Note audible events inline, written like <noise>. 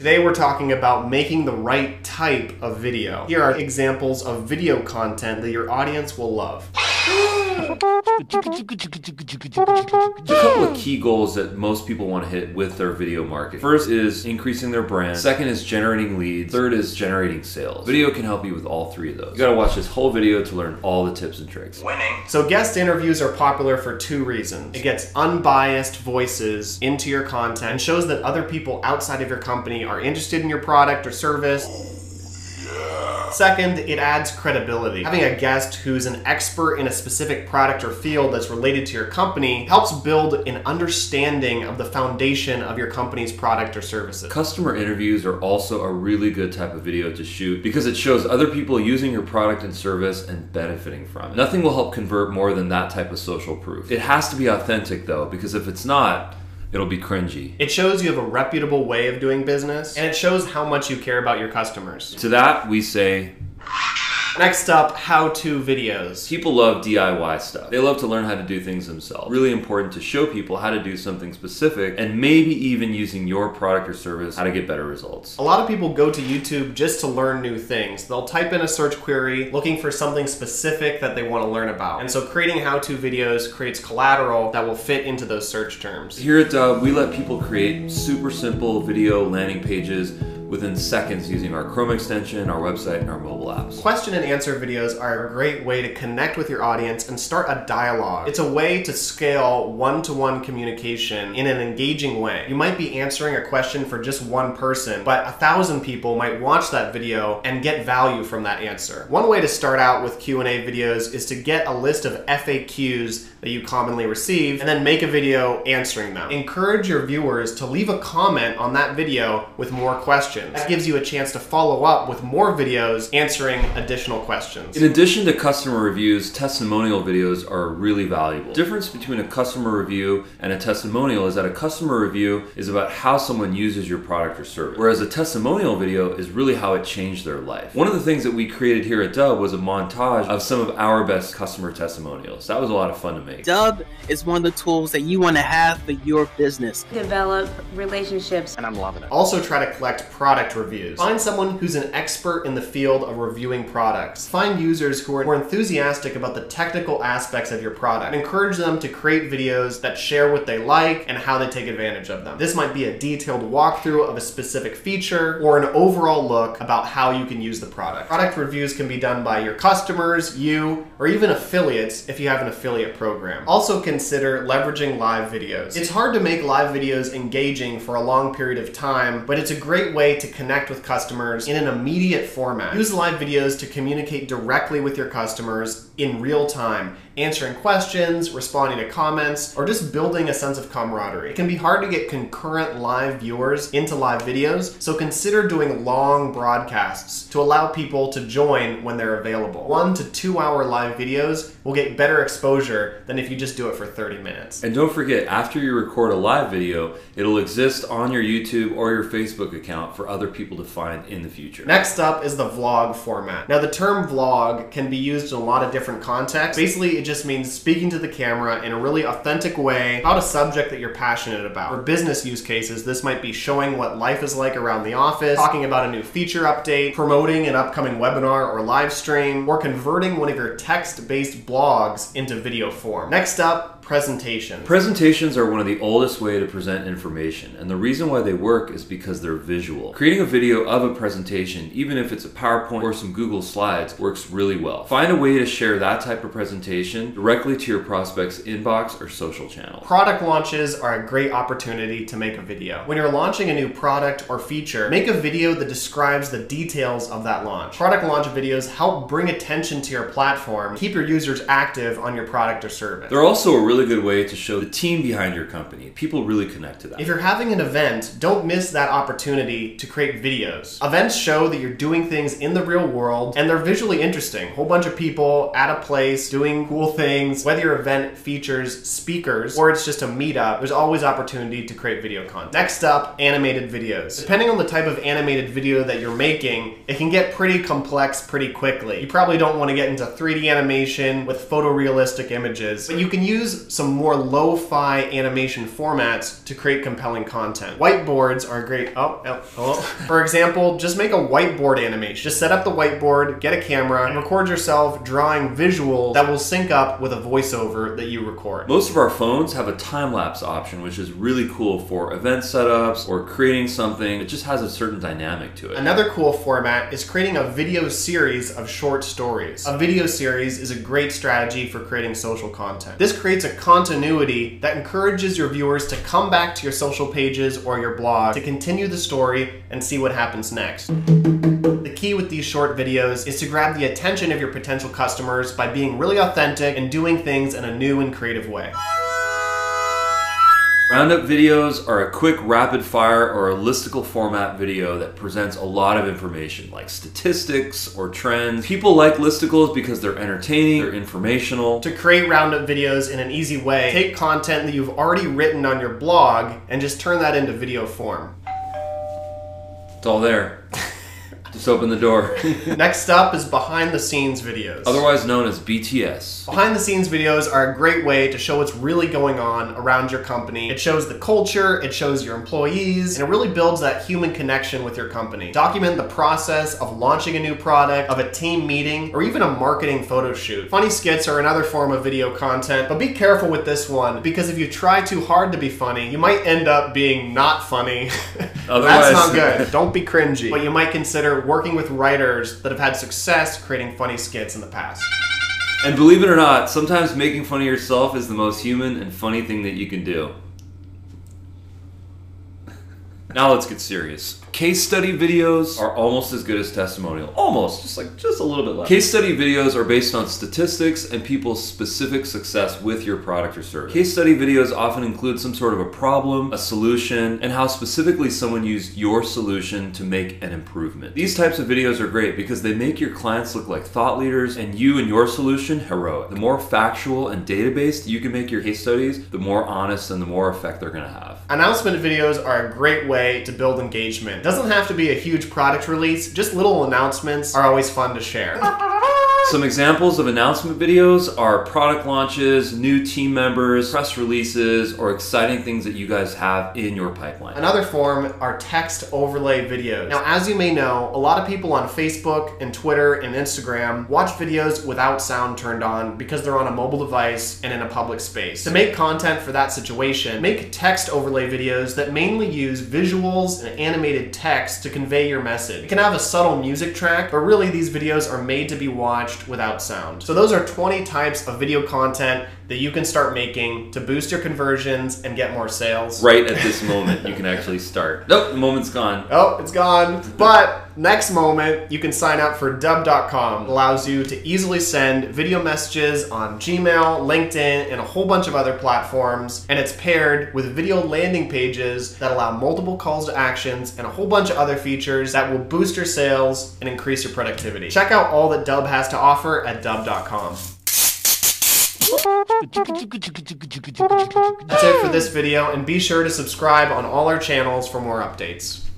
Today we're talking about making the right type of video. Here are examples of video content that your audience will love. A couple of key goals that most people want to hit with their video marketing. First is increasing their brand. Second is generating leads. Third is generating sales. Video can help you with all three of those. You gotta watch this whole video to learn all the tips and tricks. Winning. So guest interviews are popular for two reasons. It gets unbiased voices into your content and shows that other people outside of your company are interested in your product or service. Second, it adds credibility. Having a guest who's an expert in a specific product or field that's related to your company helps build an understanding of the foundation of your company's product or services. Customer interviews are also a really good type of video to shoot because it shows other people using your product and service and benefiting from it. Nothing will help convert more than that type of social proof. It has to be authentic though, because if it's not, it'll be cringy. It shows you have a reputable way of doing business, and it shows how much you care about your customers. To that, we say Next up, how-to videos. People love DIY stuff. They love to learn how to do things themselves. Really important to show people how to do something specific and maybe even using your product or service how to get better results. A lot of people go to YouTube just to learn new things. They'll type in a search query looking for something specific that they want to learn about. And so creating how-to videos creates collateral that will fit into those search terms. Here at Dubb, we let people create super simple video landing pages within seconds using our Chrome extension, our website, and our mobile apps. Question and answer videos are a great way to connect with your audience and start a dialogue. It's a way to scale one-to-one communication in an engaging way. You might be answering a question for just one person, but a thousand people might watch that video and get value from that answer. One way to start out with Q&A videos is to get a list of FAQs that you commonly receive and then make a video answering them. Encourage your viewers to leave a comment on that video with more questions. That gives you a chance to follow up with more videos answering additional questions. In addition to customer reviews, testimonial videos are really valuable. The difference between a customer review and a testimonial is that a customer review is about how someone uses your product or service, whereas a testimonial video is really how it changed their life. One of the things that we created here at Dubb was a montage of some of our best customer testimonials. That was a lot of fun to make make. Dubb is one of the tools that you want to have for your business. Develop relationships. And I'm loving it. Also try to collect product reviews. Find someone who's an expert in the field of reviewing products. Find users who are more enthusiastic about the technical aspects of your product. Encourage them to create videos that share what they like and how they take advantage of them. This might be a detailed walkthrough of a specific feature or an overall look about how you can use the product. Product reviews can be done by your customers, you, or even affiliates if you have an affiliate program. Also consider leveraging live videos. It's hard to make live videos engaging for a long period of time, but it's a great way to connect with customers in an immediate format. Use live videos to communicate directly with your customers in real time answering questions, responding to comments, or just building a sense of camaraderie. It can be hard to get concurrent live viewers into live videos, so consider doing long broadcasts to allow people to join when they're available. One to two hour live videos will get better exposure than if you just do it for 30 minutes. And don't forget, after you record a live video, it'll exist on your YouTube or your Facebook account for other people to find in the future. Next up is the vlog format. Now the term vlog can be used in a lot of different contexts. Basically, it just means speaking to the camera in a really authentic way about a subject that you're passionate about. For business use cases, this might be showing what life is like around the office, talking about a new feature update, promoting an upcoming webinar or live stream, or converting one of your text-based blogs into video form. Next up, presentations. Presentations are one of the oldest way to present information, and the reason why they work is because they're visual. Creating a video of a presentation, even if it's a PowerPoint or some Google Slides, works really well. Find a way to share that type of presentation directly to your prospect's inbox or social channel. Product launches are a great opportunity to make a video. When you're launching a new product or feature, make a video that describes the details of that launch. Product launch videos help bring attention to your platform, keep your users active on your product or service. They're also a really really good way to show the team behind your company. People really connect to that. If you're having an event, don't miss that opportunity to create videos. Events show that you're doing things in the real world and they're visually interesting. Whole bunch of people at a place doing cool things. Whether your event features speakers or it's just a meetup, there's always opportunity to create video content. Next up, animated videos. Depending on the type of animated video that you're making, it can get pretty complex pretty quickly. You probably don't want to get into 3D animation with photorealistic images, but you can use some more lo-fi animation formats to create compelling content. Whiteboards are great. Oh, oh, oh. <laughs> For example, just make a whiteboard animation. Just set up the whiteboard, get a camera, and record yourself drawing visuals that will sync up with a voiceover that you record. Most of our phones have a time lapse option, which is really cool for event setups or creating something. It just has a certain dynamic to it. Another cool format is creating a video series of short stories. A video series is a great strategy for creating social content. This creates a continuity that encourages your viewers to come back to your social pages or your blog to continue the story and see what happens next. The key with these short videos is to grab the attention of your potential customers by being really authentic and doing things in a new and creative way. Roundup videos are a quick rapid fire or a listicle format video that presents a lot of information like statistics or trends. People like listicles because they're entertaining, they're informational. To create roundup videos in an easy way, take content that you've already written on your blog and just turn that into video form. It's all there. <laughs> Just open the door. <laughs> Next up is behind the scenes videos. Otherwise known as BTS. Behind the scenes videos are a great way to show what's really going on around your company. It shows the culture, it shows your employees, and it really builds that human connection with your company. Document the process of launching a new product, of a team meeting, or even a marketing photo shoot. Funny skits are another form of video content, but be careful with this one because if you try too hard to be funny, you might end up being not funny. <laughs> Otherwise, That's not good. Don't be cringy. But you might consider working with writers that have had success creating funny skits in the past. And believe it or not, sometimes making fun of yourself is the most human and funny thing that you can do. Now let's get serious. Case study videos are almost as good as testimonial. Almost, just like just a little bit less. Case study videos are based on statistics and people's specific success with your product or service. Case study videos often include some sort of a problem, a solution, and how specifically someone used your solution to make an improvement. These types of videos are great because they make your clients look like thought leaders and you and your solution heroic. The more factual and data-based you can make your case studies, the more honest and the more effect they're gonna have. Announcement videos are a great way to build engagement. Doesn't have to be a huge product release, just little announcements are always fun to share. <laughs> Some examples of announcement videos are product launches, new team members, press releases, or exciting things that you guys have in your pipeline. Another form are text overlay videos. Now, as you may know, a lot of people on Facebook and Twitter and Instagram watch videos without sound turned on because they're on a mobile device and in a public space. To make content for that situation, make text overlay videos that mainly use visuals and animated text to convey your message. It can have a subtle music track, but really these videos are made to be watched without sound. So those are 20 types of video content that you can start making to boost your conversions and get more sales. Right at this moment, you can actually start. Nope, the moment's gone. Oh, it's gone. But next moment, you can sign up for dubb.com. It allows you to easily send video messages on Gmail, LinkedIn, and a whole bunch of other platforms. And it's paired with video landing pages that allow multiple calls to actions and a whole bunch of other features that will boost your sales and increase your productivity. Check out all that Dubb has to offer at dubb.com. That's it for this video, and be sure to subscribe on all our channels for more updates.